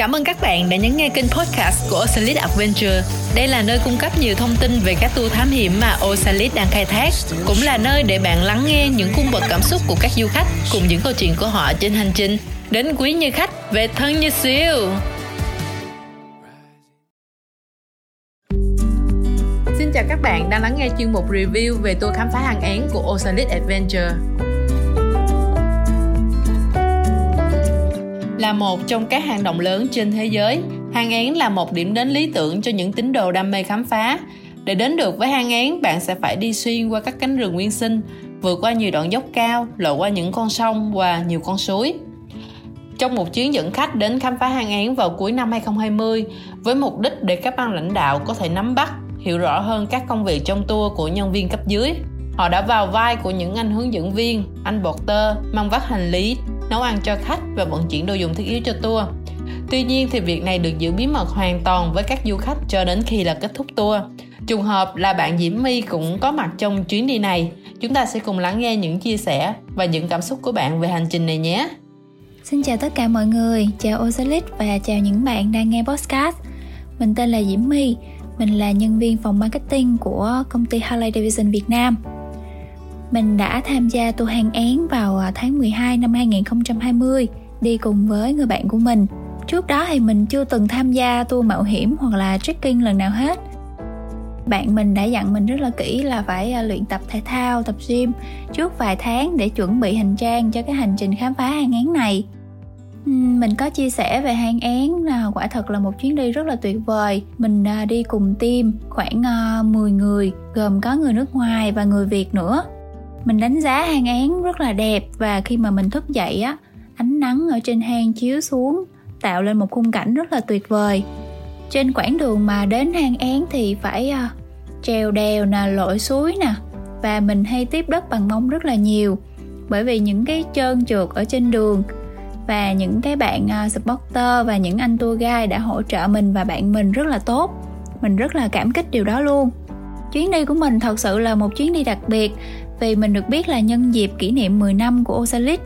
Cảm ơn các bạn đã nhấn nghe kênh podcast của Osalit Adventure. Đây là nơi cung cấp nhiều thông tin về các tour thám hiểm mà Osalit đang khai thác, cũng là nơi để bạn lắng nghe những cung bậc cảm xúc của các du khách cùng những câu chuyện của họ trên hành trình đến quý như khách về thân như siêu. Xin chào các bạn đang lắng nghe chuyên mục review về tour khám phá hàng án của Osalit Adventure. Là một trong các hang động lớn trên thế giới, hang én là một điểm đến lý tưởng cho những tín đồ đam mê khám phá. Để đến được với hang én, bạn sẽ phải đi xuyên qua các cánh rừng nguyên sinh, vượt qua nhiều đoạn dốc cao, lội qua những con sông và nhiều con suối. Trong một chuyến dẫn khách đến khám phá hang én vào cuối năm 2020, với mục đích để các ban lãnh đạo có thể nắm bắt, hiểu rõ hơn các công việc trong tour của nhân viên cấp dưới. Họ đã vào vai của những anh hướng dẫn viên, anh porter, mang vác hành lý, nấu ăn cho khách và vận chuyển đồ dùng thiết yếu cho tour. Tuy nhiên thì việc này được giữ bí mật hoàn toàn với các du khách cho đến khi là kết thúc tour. Trùng hợp là bạn Diễm My cũng có mặt trong chuyến đi này. Chúng ta sẽ cùng lắng nghe những chia sẻ và những cảm xúc của bạn về hành trình này nhé. Xin chào tất cả mọi người, chào Osalit và chào những bạn đang nghe podcast. Mình tên là Diễm My, mình là nhân viên phòng marketing của công ty Harley Davidson Việt Nam. Mình đã tham gia tour hàng án vào à, tháng 12 năm 2020 đi cùng với người bạn của mình. Trước đó thì mình chưa từng tham gia tour mạo hiểm hoặc là trekking lần nào hết. Bạn mình đã dặn mình rất là kỹ là phải à, luyện tập thể thao, tập gym trước vài tháng để chuẩn bị hành trang cho cái hành trình khám phá hang án này. Mình có chia sẻ về hang án là quả thật là một chuyến đi rất là tuyệt vời. Mình à, đi cùng team khoảng 10 người, gồm có người nước ngoài và người Việt nữa mình đánh giá hang án rất là đẹp và khi mà mình thức dậy á ánh nắng ở trên hang chiếu xuống tạo lên một khung cảnh rất là tuyệt vời. Trên quãng đường mà đến hang án thì phải uh, trèo đèo nè lội suối nè và mình hay tiếp đất bằng mông rất là nhiều bởi vì những cái trơn trượt ở trên đường và những cái bạn uh, supporter và những anh tour guide đã hỗ trợ mình và bạn mình rất là tốt. Mình rất là cảm kích điều đó luôn. Chuyến đi của mình thật sự là một chuyến đi đặc biệt vì mình được biết là nhân dịp kỷ niệm 10 năm của Osalit.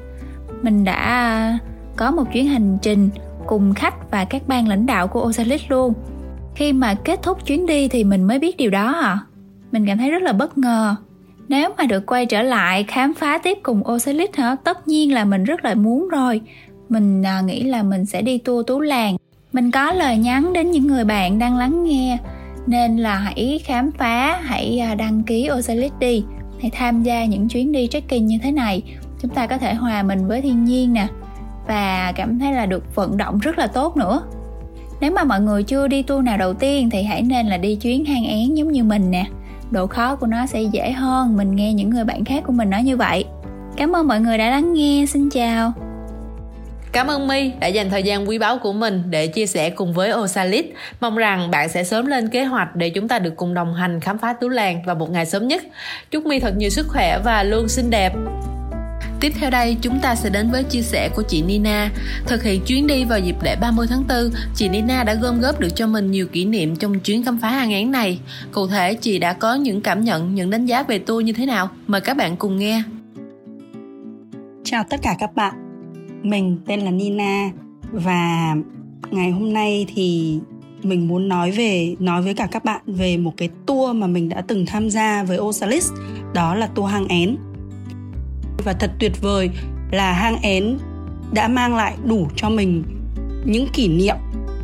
Mình đã ờ, có một chuyến hành trình cùng khách và các ban lãnh đạo của Osalit luôn. Khi mà kết thúc chuyến đi thì mình mới biết điều đó à mình cảm thấy rất là bất ngờ. Nếu mà được quay trở lại khám phá tiếp cùng Osalit hả? Tất nhiên là mình rất là muốn rồi. Mình à, nghĩ là mình sẽ đi tour tú làng. Mình có lời nhắn đến những người bạn đang lắng nghe nên là hãy khám phá hãy ờ, đăng ký Osalit đi hay tham gia những chuyến đi trekking như thế này. Chúng ta có thể hòa mình với thiên nhiên nè, và cảm thấy là được vận động rất là tốt nữa. Nếu mà mọi người chưa đi tour nào đầu tiên thì hãy nên là đi chuyến hang én giống như mình nè. Độ khó của nó sẽ dễ hơn, mình nghe những người bạn khác của mình nói như vậy. Cảm ơn mọi người đã lắng nghe, xin chào. Cảm ơn My đã dành thời gian quý báu của mình để chia sẻ cùng với Osalit. Mong rằng bạn sẽ sớm lên kế hoạch để chúng ta được cùng đồng hành khám phá Tú Làng vào một ngày sớm nhất. Chúc My thật nhiều sức khỏe và luôn xinh đẹp. Tiếp theo đây, chúng ta sẽ đến với chia sẻ của chị Nina. Thực hiện chuyến đi vào dịp lễ 30 tháng 4, chị Nina đã gom góp được cho mình nhiều kỷ niệm trong chuyến khám phá hang án này. Cụ thể, chị đã có những cảm nhận, những đánh giá về tour như thế nào? Mời các bạn cùng nghe. Chào tất cả các bạn, mình tên là Nina. Và ngày hôm nay thì mình muốn nói về, nói với cả các bạn về một cái tour mà mình đã từng tham gia với Osalis, đó là tour hang én. Và thật tuyệt vời là hang én đã mang lại đủ cho mình những kỷ niệm,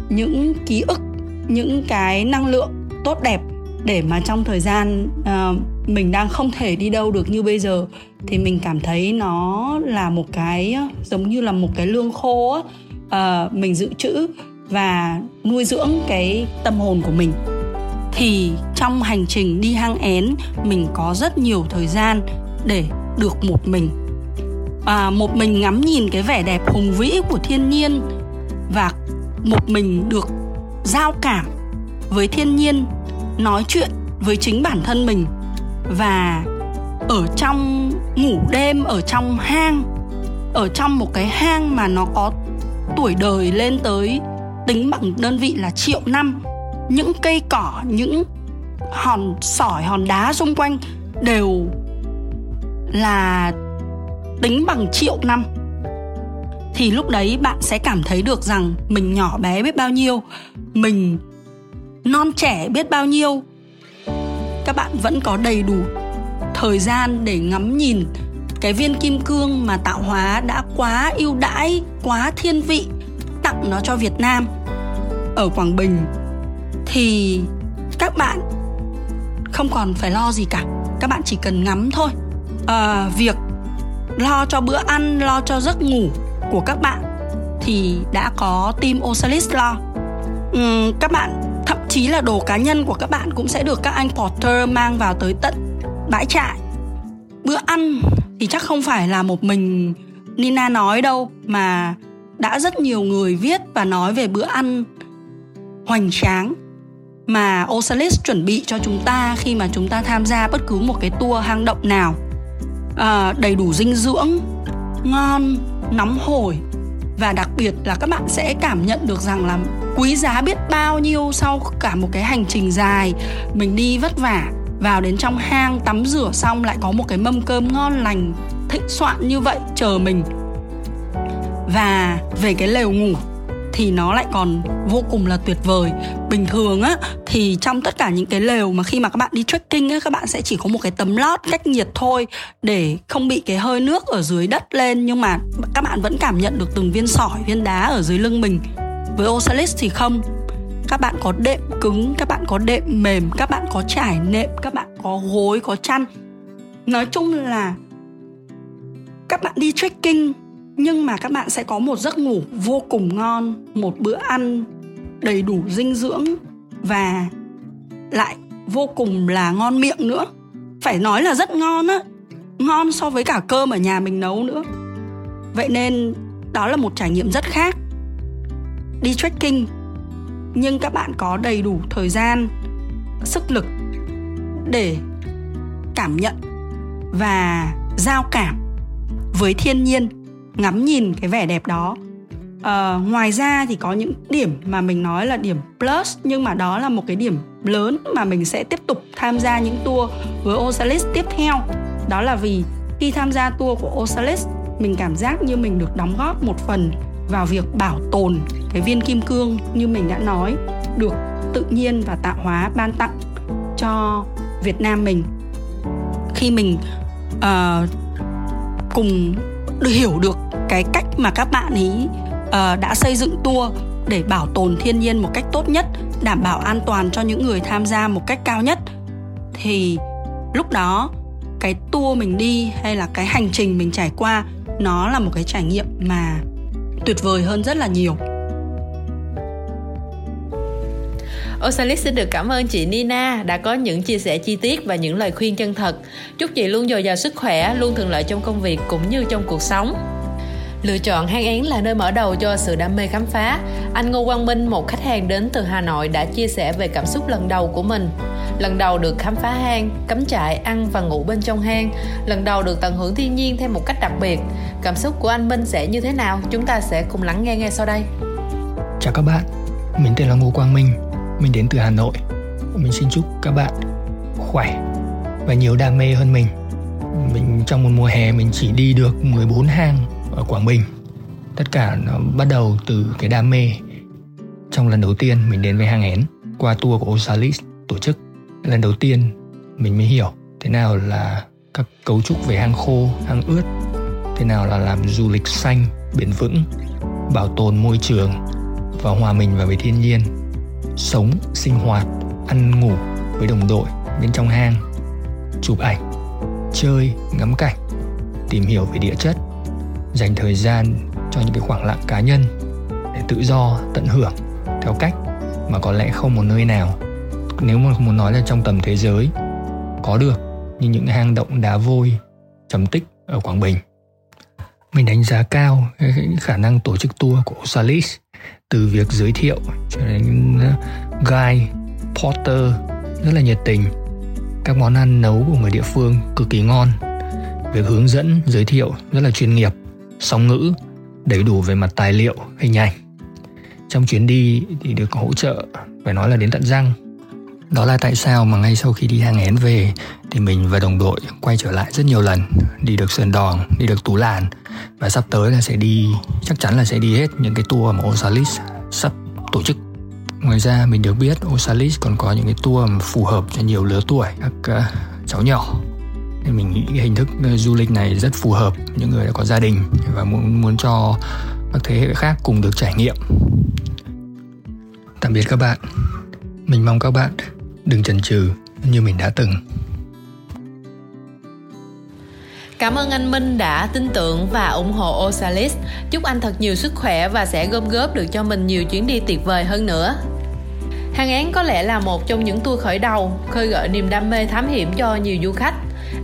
những ký ức, những cái năng lượng tốt đẹp để mà trong thời gian uh, mình đang không thể đi đâu được như bây giờ thì mình cảm thấy nó là một cái ờ, giống như là một cái lương khô á uh, mình dự trữ và nuôi dưỡng cái tâm hồn của mình. Thì trong hành trình đi hang én mình có rất nhiều thời gian để được một mình. À, một mình ngắm nhìn cái vẻ đẹp hùng vĩ của thiên nhiên và một mình được giao cảm với thiên nhiên nói chuyện với chính bản thân mình và ở trong ngủ đêm, ở trong hang, ở trong một cái hang mà nó có tuổi đời lên tới tính bằng đơn vị là triệu năm. Những cây cỏ, những hòn sỏi, hòn đá xung quanh đều là tính bằng triệu năm. Thì lúc đấy bạn sẽ cảm thấy được rằng mình nhỏ bé biết bao nhiêu, mình non trẻ biết bao nhiêu. Các bạn vẫn có đầy đủ thời gian để ngắm nhìn cái viên kim cương mà tạo hóa đã quá ưu đãi quá thiên vị tặng nó cho việt nam. Ở quảng bình thì các bạn không còn phải lo gì cả các bạn chỉ cần ngắm thôi. À, việc lo cho bữa ăn lo cho giấc ngủ của các bạn thì đã có team Osalis lo. Uhm, các bạn chí là đồ cá nhân của các bạn cũng sẽ được các anh porter mang vào tới tận bãi trại. Bữa ăn thì chắc không phải là một mình Nina nói đâu mà đã rất nhiều người viết và nói về bữa ăn hoành tráng mà Osalis chuẩn bị cho chúng ta khi mà chúng ta tham gia bất cứ một cái tour hang động nào. À, đầy đủ dinh dưỡng ngon nóng hổi và đặc biệt là các bạn sẽ cảm nhận được rằng là quý giá biết bao nhiêu sau cả một cái hành trình dài. Mình đi vất vả, vào đến trong hang tắm rửa xong lại có một cái mâm cơm ngon lành, thịnh soạn như vậy chờ mình. Và về cái lều ngủ thì nó lại còn vô cùng là tuyệt vời. Bình thường á thì trong tất cả những cái lều mà khi mà các bạn đi trekking ấy, các bạn sẽ chỉ có một cái tấm lót cách nhiệt thôi để không bị cái hơi nước ở dưới đất lên. Nhưng mà các bạn vẫn cảm nhận được từng viên sỏi, viên đá ở dưới lưng mình. Với Osalis thì không. Các bạn có đệm cứng, các bạn có đệm mềm, các bạn có trải nệm, các bạn có gối, có chăn. Nói chung là các bạn đi trekking, nhưng mà các bạn sẽ có một giấc ngủ vô cùng ngon, một bữa ăn đầy đủ dinh dưỡng và lại vô cùng là ngon miệng nữa. Phải nói là rất ngon á. Ngon so với cả cơm ở nhà mình nấu nữa. Vậy nên đó là một trải nghiệm rất khác. Đi trekking. Nhưng các bạn có đầy đủ thời gian, sức lực để cảm nhận và giao cảm với thiên nhiên, ngắm nhìn cái vẻ đẹp đó uh, ngoài ra thì có những điểm mà mình nói là điểm plus nhưng mà đó là một cái điểm lớn mà mình sẽ tiếp tục tham gia những tour với Osalis tiếp theo. Đó là vì khi tham gia tour của Osalis mình cảm giác như mình được đóng góp một phần vào việc bảo tồn cái viên kim cương như mình đã nói được tự nhiên và tạo hóa ban tặng cho Việt Nam mình. Khi mình uh, cùng hiểu được cái cách mà các bạn ấy Ờ, đã xây dựng tour để bảo tồn thiên nhiên một cách tốt nhất đảm bảo an toàn cho những người tham gia một cách cao nhất thì lúc đó cái tour mình đi hay là cái hành trình mình trải qua nó là một cái trải nghiệm mà tuyệt vời hơn rất là nhiều Osalis xin được cảm ơn chị Nina đã có những chia sẻ chi tiết và những lời khuyên chân thật. Chúc chị luôn dồi dào sức khỏe, luôn thuận lợi trong công việc cũng như trong cuộc sống. Lựa chọn hang én là nơi mở đầu cho sự đam mê khám phá. Anh Ngô Quang Minh, một khách hàng đến từ Hà Nội đã chia sẻ về cảm xúc lần đầu của mình. Lần đầu được khám phá hang, cắm trại, ăn và ngủ bên trong hang. Lần đầu được tận hưởng thiên nhiên theo một cách đặc biệt. Cảm xúc của anh Minh sẽ như thế nào? Chúng ta sẽ cùng lắng nghe ngay sau đây. Chào các bạn, mình tên là Ngô Quang Minh, mình đến từ Hà Nội. Mình xin chúc các bạn khỏe và nhiều đam mê hơn mình. Mình trong một mùa hè mình chỉ đi được 14 hang ở Quảng Bình. Tất cả nó bắt đầu từ cái đam mê. Trong lần đầu tiên mình đến với hang én qua tour của Osalis tổ chức. Lần đầu tiên mình mới hiểu thế nào là các cấu trúc về hang khô, hang ướt, thế nào là làm du lịch xanh, bền vững, bảo tồn môi trường và hòa mình vào với thiên nhiên sống sinh hoạt ăn ngủ với đồng đội bên trong hang chụp ảnh chơi ngắm cảnh tìm hiểu về địa chất dành thời gian cho những cái khoảng lặng cá nhân để tự do tận hưởng theo cách mà có lẽ không một nơi nào nếu mà muốn nói là trong tầm thế giới có được như những hang động đá vôi trầm tích ở Quảng Bình. Mình đánh giá cao cái khả năng tổ chức tour của Osalis từ việc giới thiệu cho đến guide, porter rất là nhiệt tình. Các món ăn nấu của người địa phương cực kỳ ngon. Việc hướng dẫn, giới thiệu rất là chuyên nghiệp, song ngữ, đầy đủ về mặt tài liệu, hình ảnh. Trong chuyến đi thì được hỗ trợ phải nói là đến tận răng. Đó là tại sao mà ngay sau khi đi hàng én về thì mình và đồng đội quay trở lại rất nhiều lần đi được sơn đòn đi được tú làn. Và sắp tới là sẽ đi chắc chắn là sẽ đi hết những cái tour mà Osalis sắp tổ chức. Ngoài ra mình được biết Osalis còn có những cái tour phù hợp cho nhiều lứa tuổi các uh, cháu nhỏ mình nghĩ hình thức ờ, du lịch này rất phù hợp những người đã có gia đình và muốn muốn cho các thế hệ khác cùng được trải nghiệm tạm biệt các bạn mình mong các bạn đừng chần chừ như mình đã từng Cảm ơn anh Minh đã tin tưởng và ủng hộ Osalis. Chúc anh thật nhiều sức khỏe và sẽ gom góp được cho mình nhiều chuyến đi tuyệt vời hơn nữa. Hàng án có lẽ là một trong những tour khởi đầu, khơi gợi niềm đam mê thám hiểm cho nhiều du khách.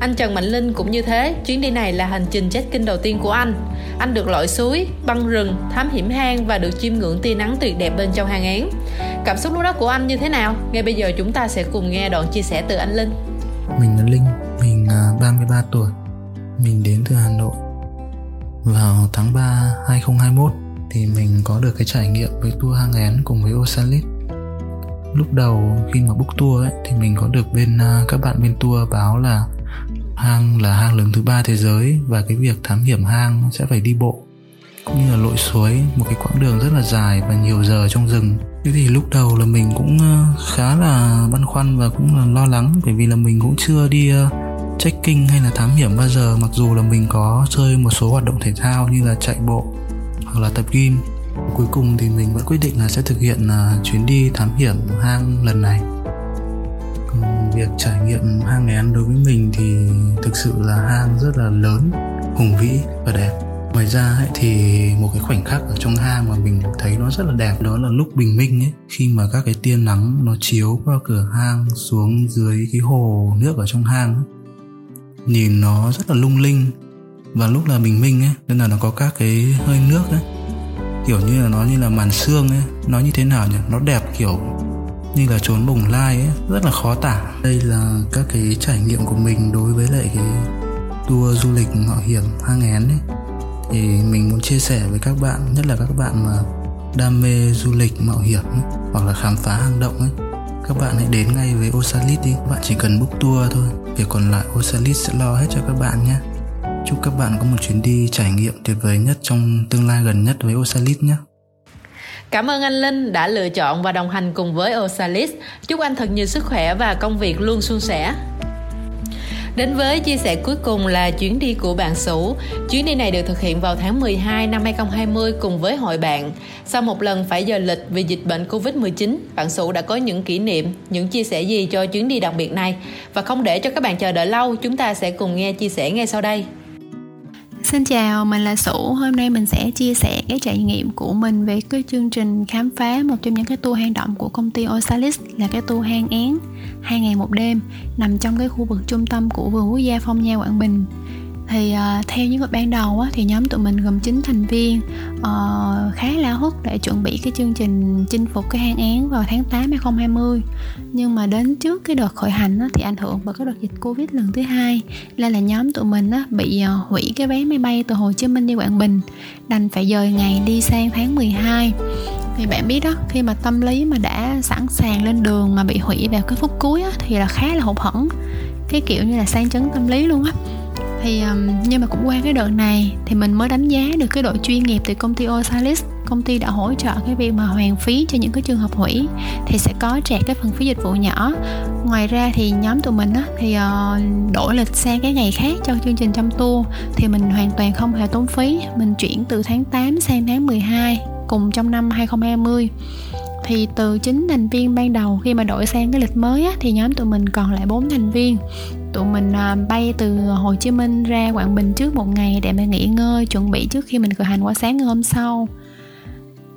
Anh Trần Mạnh Linh cũng như thế, chuyến đi này là hành trình check-in đầu tiên của anh. Anh được lội suối, băng rừng, thám hiểm hang và được chiêm ngưỡng tia nắng tuyệt đẹp bên trong hang én. Cảm xúc lúc đó của anh như thế nào? Ngay bây giờ chúng ta sẽ cùng nghe đoạn chia sẻ từ anh Linh. Mình là Linh, mình à, 33 tuổi, mình đến từ Hà Nội. Vào tháng 3 2021 thì mình có được cái trải nghiệm với tour hang én cùng với Osalit. Lúc đầu khi mà book tour ấy thì mình có được bên uh, các bạn bên tour báo là hang là hang lớn thứ ba thế giới và cái việc thám hiểm hang sẽ phải đi bộ cũng như là lội suối, một cái quãng đường rất là dài và nhiều giờ trong rừng. Thế thì lúc đầu là mình cũng ờ, khá là băn khoăn và cũng là lo lắng bởi vì là mình cũng chưa đi ờ, trekking hay là thám hiểm bao giờ, mặc dù là mình có chơi một số hoạt động thể thao như là chạy bộ hoặc là tập gym. Cuối cùng thì mình vẫn quyết định là sẽ thực hiện ờ, chuyến đi thám hiểm hang lần này việc trải nghiệm hang én đối với mình thì thực sự là hang rất là lớn hùng vĩ và đẹp. Ngoài ra ấy, thì một cái khoảnh khắc ở trong hang mà mình thấy nó rất là đẹp đó là lúc bình minh ấy. Khi mà các cái tia nắng nó chiếu qua cửa hang xuống dưới cái hồ nước ở trong hang ấy. nhìn nó rất là lung linh. Và lúc là bình minh ấy nên là nó có các cái hơi nước ấy kiểu như là nó như là màn xương ấy. Nó như thế nào nhỉ? Nó đẹp kiểu như là trốn bồng lai ấy rất là khó tả. Đây là các cái trải nghiệm của mình đối với lại cái tour du lịch mạo hiểm hang én ấy. Thì mình muốn chia sẻ với các bạn nhất là các bạn mà đam mê du lịch mạo hiểm ấy, hoặc là khám phá hang động ấy. Các bạn hãy đến ngay với Osalit đi. Bạn chỉ cần book tour thôi việc còn lại Osalit sẽ lo hết cho các bạn nhé. Chúc các bạn có một chuyến đi trải nghiệm tuyệt vời nhất trong tương lai gần nhất với Osalit nhé. Cảm ơn anh Linh đã lựa chọn và đồng hành cùng với Osalis. Chúc anh thật nhiều sức khỏe và công việc luôn suôn sẻ. Đến với chia sẻ cuối cùng là chuyến đi của bạn Sủ. Chuyến đi này được thực hiện vào tháng 12 năm 2020 cùng với hội bạn. Sau một lần phải giờ lịch vì dịch bệnh Covid-19, bạn Sủ đã có những kỷ niệm, những chia sẻ gì cho chuyến đi đặc biệt này. Và không để cho các bạn chờ đợi lâu, chúng ta sẽ cùng nghe chia sẻ ngay sau đây. Xin chào, mình là Sủ. Hôm nay mình sẽ chia sẻ cái trải nghiệm của mình về cái chương trình khám phá một trong những cái tour hang động của công ty Osalis là cái tour hang én hai ngày một đêm nằm trong cái khu vực trung tâm của vườn quốc gia Phong Nha Quảng Bình thì uh, theo những cái ban đầu á, thì nhóm tụi mình gồm 9 thành viên uh, khá là hút để chuẩn bị cái chương trình chinh phục cái hang án vào tháng 8 2020 nhưng mà đến trước cái đợt khởi hành á, thì ảnh hưởng bởi cái đợt dịch covid lần thứ hai nên là nhóm tụi mình á, bị uh, hủy cái vé máy bay từ Hồ Chí Minh đi Quảng Bình đành phải dời ngày đi sang tháng 12 thì bạn biết đó khi mà tâm lý mà đã sẵn sàng lên đường mà bị hủy vào cái phút cuối á, thì là khá là hụt hẫng. Cái kiểu như là sang chấn tâm lý luôn á thì um, nhưng mà cũng qua cái đợt này thì mình mới đánh giá được cái độ chuyên nghiệp từ công ty Osalis. Công ty đã hỗ trợ cái việc mà hoàn phí cho những cái trường hợp hủy thì sẽ có trả cái phần phí dịch vụ nhỏ. Ngoài ra thì nhóm tụi mình á, thì uh, đổi lịch sang cái ngày khác cho chương trình trong tour. Thì mình hoàn toàn không hề tốn phí. Mình chuyển từ tháng 8 sang tháng 12 cùng trong năm 2020 thì từ 9 thành viên ban đầu khi mà đổi sang cái lịch mới á, thì nhóm tụi mình còn lại 4 thành viên. Tụi mình à, bay từ Hồ Chí Minh ra Quảng Bình trước một ngày để mà nghỉ ngơi chuẩn bị trước khi mình khởi hành qua sáng ngày hôm sau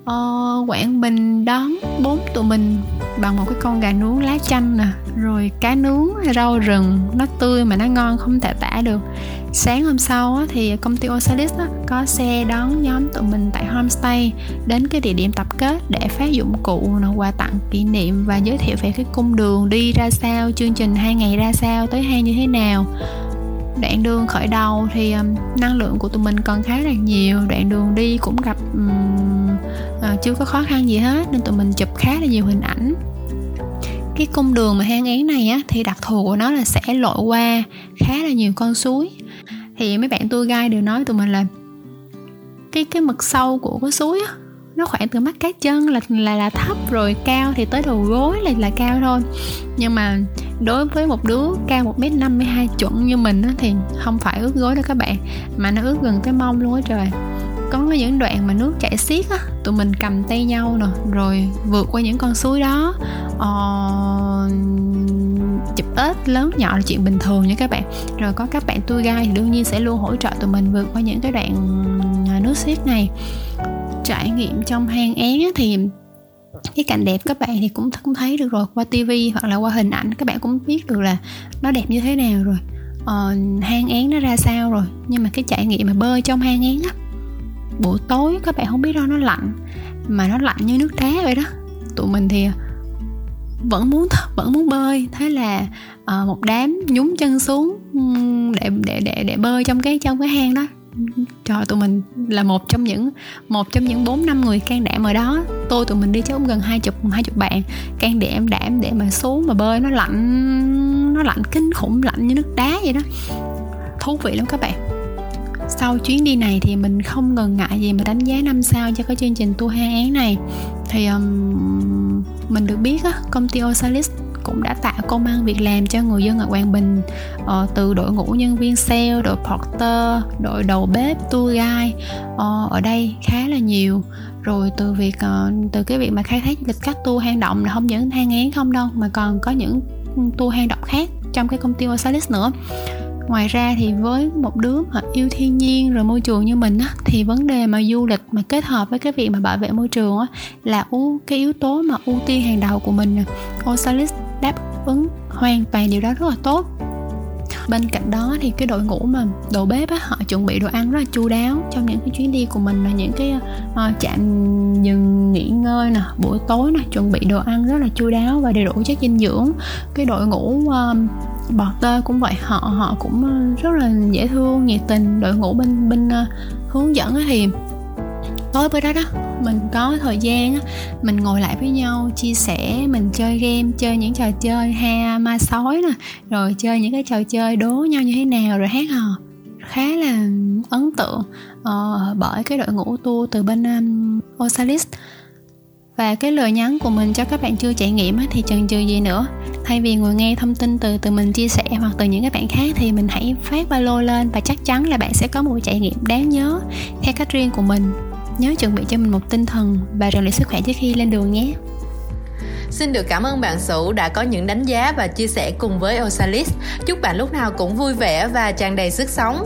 ờ, Quảng Bình đón bốn tụi mình bằng một cái con gà nướng lá chanh nè. Rồi cá nướng rau rừng nó tươi mà nó ngon không thể tả được. Sáng hôm sau á, thì công ty Osalis á, có xe đón nhóm tụi mình tại homestay đến cái địa điểm tập kết để phát dụng cụ quà tặng kỷ niệm và giới thiệu về cái cung đường đi ra sao chương trình hai ngày ra sao tới hai như thế nào. Đoạn đường khởi đầu thì um, năng lượng của tụi mình còn khá là nhiều đoạn đường đi cũng gặp um, À, chưa có khó khăn gì hết nên tụi mình chụp khá là nhiều hình ảnh. Cái cung đường mà hang én này á thì đặc thù của nó là sẽ lội qua khá là nhiều con suối. Thì mấy bạn tour guide đều nói tụi mình là cái cái mực sâu của cái suối á nó khoảng từ mắt cá chân là là là thấp rồi cao thì tới đầu gối là là cao thôi. Nhưng mà đối với một đứa cao một m năm mươi hai chuẩn như mình á, thì không phải ướt gối đâu các bạn mà nó ướt gần tới mông luôn á trời có những đoạn mà nước chảy xiết á tụi mình cầm tay nhau nè rồi vượt qua những con suối đó. Uh, chụp ếch lớn nhỏ là chuyện bình thường nha các bạn. Rồi có các bạn tour guide thì đương nhiên sẽ luôn hỗ trợ tụi mình vượt qua những cái đoạn à, nước xiết này. Trải nghiệm trong hang én thì cái cảnh đẹp các bạn thì cũng cũng thấy được rồi qua tivi hoặc là qua hình ảnh các bạn cũng biết được là nó đẹp như thế nào rồi. Ờ, hang én nó ra sao rồi. Nhưng mà cái trải nghiệm mà bơi trong hang én á buổi tối các bạn không biết đâu nó lạnh. Mà nó lạnh như nước đá vậy đó. Tụi mình thì vẫn muốn vẫn muốn bơi. Thế là à, một đám nhúng chân xuống để để để để bơi trong cái trong cái hang đó. Trời tụi mình là một trong những một trong những bốn năm người can đảm ở đó. Tôi tụi mình đi chắc cũng gần hai chục hai chục bạn can đảm đảm để mà xuống mà bơi. Nó lạnh nó lạnh kinh khủng lạnh như nước đá vậy đó. Thú vị lắm các bạn sau chuyến đi này thì mình không ngần ngại gì mà đánh giá năm sao cho cái chương trình tour hai án này. Thì um, mình được biết á công ty Osalis cũng đã tạo công an việc làm cho người dân ở Quảng Bình uh, từ đội ngũ nhân viên sale, đội porter, đội đầu bếp, tour guide uh, ở đây khá là nhiều. Rồi từ việc uh, từ cái việc mà khai thác lịch các tour hang động là không những hang án không đâu mà còn có những ừ, tour hang động khác trong cái công ty Osalis nữa ngoài ra thì với một đứa mà yêu thiên nhiên rồi môi trường như mình á thì vấn đề mà du lịch mà kết hợp với cái việc mà bảo vệ môi trường á là ưu cái yếu tố mà ưu tiên hàng đầu của mình nè. Osalis đáp ứng hoàn toàn điều đó rất là tốt. Bên cạnh đó thì cái đội ngũ mà đồ bếp á họ chuẩn bị đồ ăn rất là chu đáo trong những cái chuyến đi của mình là những cái ờ, uh, chạm dừng nghỉ ngơi nè buổi tối nè chuẩn bị đồ ăn rất là chu đáo và đầy đủ chất dinh dưỡng. Cái đội ngũ uh, bọt tơ cũng vậy họ họ cũng ờ, rất là dễ thương nhiệt tình đội ngũ bên bên uh, hướng dẫn thì tối bữa đó đó mình có thời gian á mình ngồi lại với nhau chia sẻ mình chơi game chơi những trò chơi ha ma sói nè rồi chơi những cái trò chơi đố nhau như thế nào rồi hát hò. Khá là ấn tượng uh, bởi cái đội ngũ tour từ bên um, Osalis và cái lời nhắn của mình cho các bạn chưa trải nghiệm thì chần chừ gì nữa thay vì ngồi nghe thông tin từ từ mình chia sẻ hoặc từ những các bạn khác thì mình hãy phát ba lô lên và chắc chắn là bạn sẽ có một trải nghiệm đáng nhớ theo cách riêng của mình nhớ chuẩn bị cho mình một tinh thần và rèn luyện sức khỏe trước khi lên đường nhé Xin được cảm ơn bạn Sủ đã có những đánh giá và chia sẻ cùng với Osalis. Chúc bạn lúc nào cũng vui vẻ và tràn đầy sức sống.